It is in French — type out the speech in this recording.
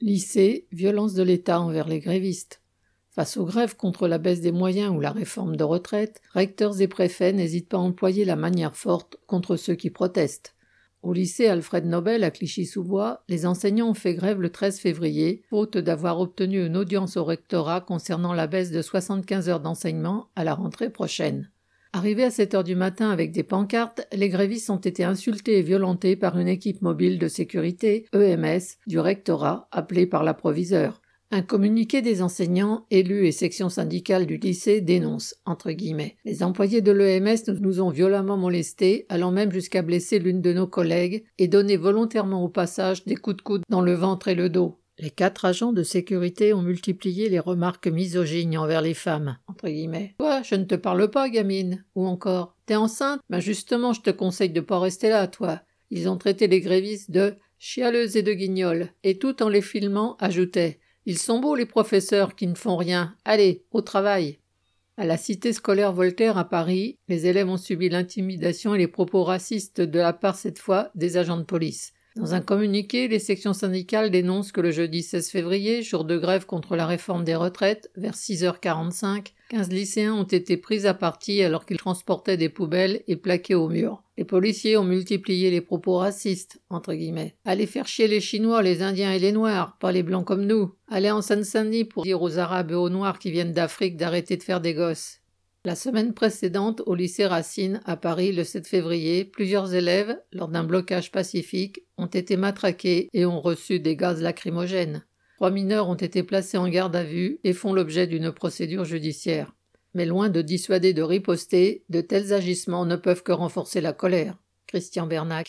Lycée, violence de l'État envers les grévistes. Face aux grèves contre la baisse des moyens ou la réforme de retraite, recteurs et préfets n'hésitent pas à employer la manière forte contre ceux qui protestent. Au lycée Alfred Nobel à Clichy-sous-Bois, les enseignants ont fait grève le 13 février, faute d'avoir obtenu une audience au rectorat concernant la baisse de 75 heures d'enseignement à la rentrée prochaine. Arrivés à 7 heures du matin avec des pancartes, les grévistes ont été insultés et violentés par une équipe mobile de sécurité, EMS, du rectorat, appelée par l'approviseur. Un communiqué des enseignants, élus et sections syndicales du lycée dénonce, entre guillemets. Les employés de l'EMS nous ont violemment molestés, allant même jusqu'à blesser l'une de nos collègues et donner volontairement au passage des coups de coude dans le ventre et le dos. Les quatre agents de sécurité ont multiplié les remarques misogynes envers les femmes, Toi, je ne te parle pas, gamine. Ou encore, t'es enceinte? Ben justement, je te conseille de pas rester là, toi. Ils ont traité les grévistes de chialeuses et de guignols, et tout en les filmant, ajoutaient Ils sont beaux les professeurs qui ne font rien. Allez, au travail. À la cité scolaire Voltaire à Paris, les élèves ont subi l'intimidation et les propos racistes de la part cette fois des agents de police. Dans un communiqué, les sections syndicales dénoncent que le jeudi 16 février, jour de grève contre la réforme des retraites, vers 6h45, 15 lycéens ont été pris à partie alors qu'ils transportaient des poubelles et plaqués au mur. Les policiers ont multiplié les propos racistes, entre guillemets. Allez faire chier les Chinois, les Indiens et les Noirs, pas les Blancs comme nous. Allez en Seine-Saint-Denis pour dire aux Arabes et aux Noirs qui viennent d'Afrique d'arrêter de faire des gosses. La semaine précédente, au lycée Racine, à Paris, le 7 février, plusieurs élèves, lors d'un blocage pacifique, ont été matraqués et ont reçu des gaz lacrymogènes. Trois mineurs ont été placés en garde à vue et font l'objet d'une procédure judiciaire. Mais loin de dissuader de riposter, de tels agissements ne peuvent que renforcer la colère. Christian Bernac.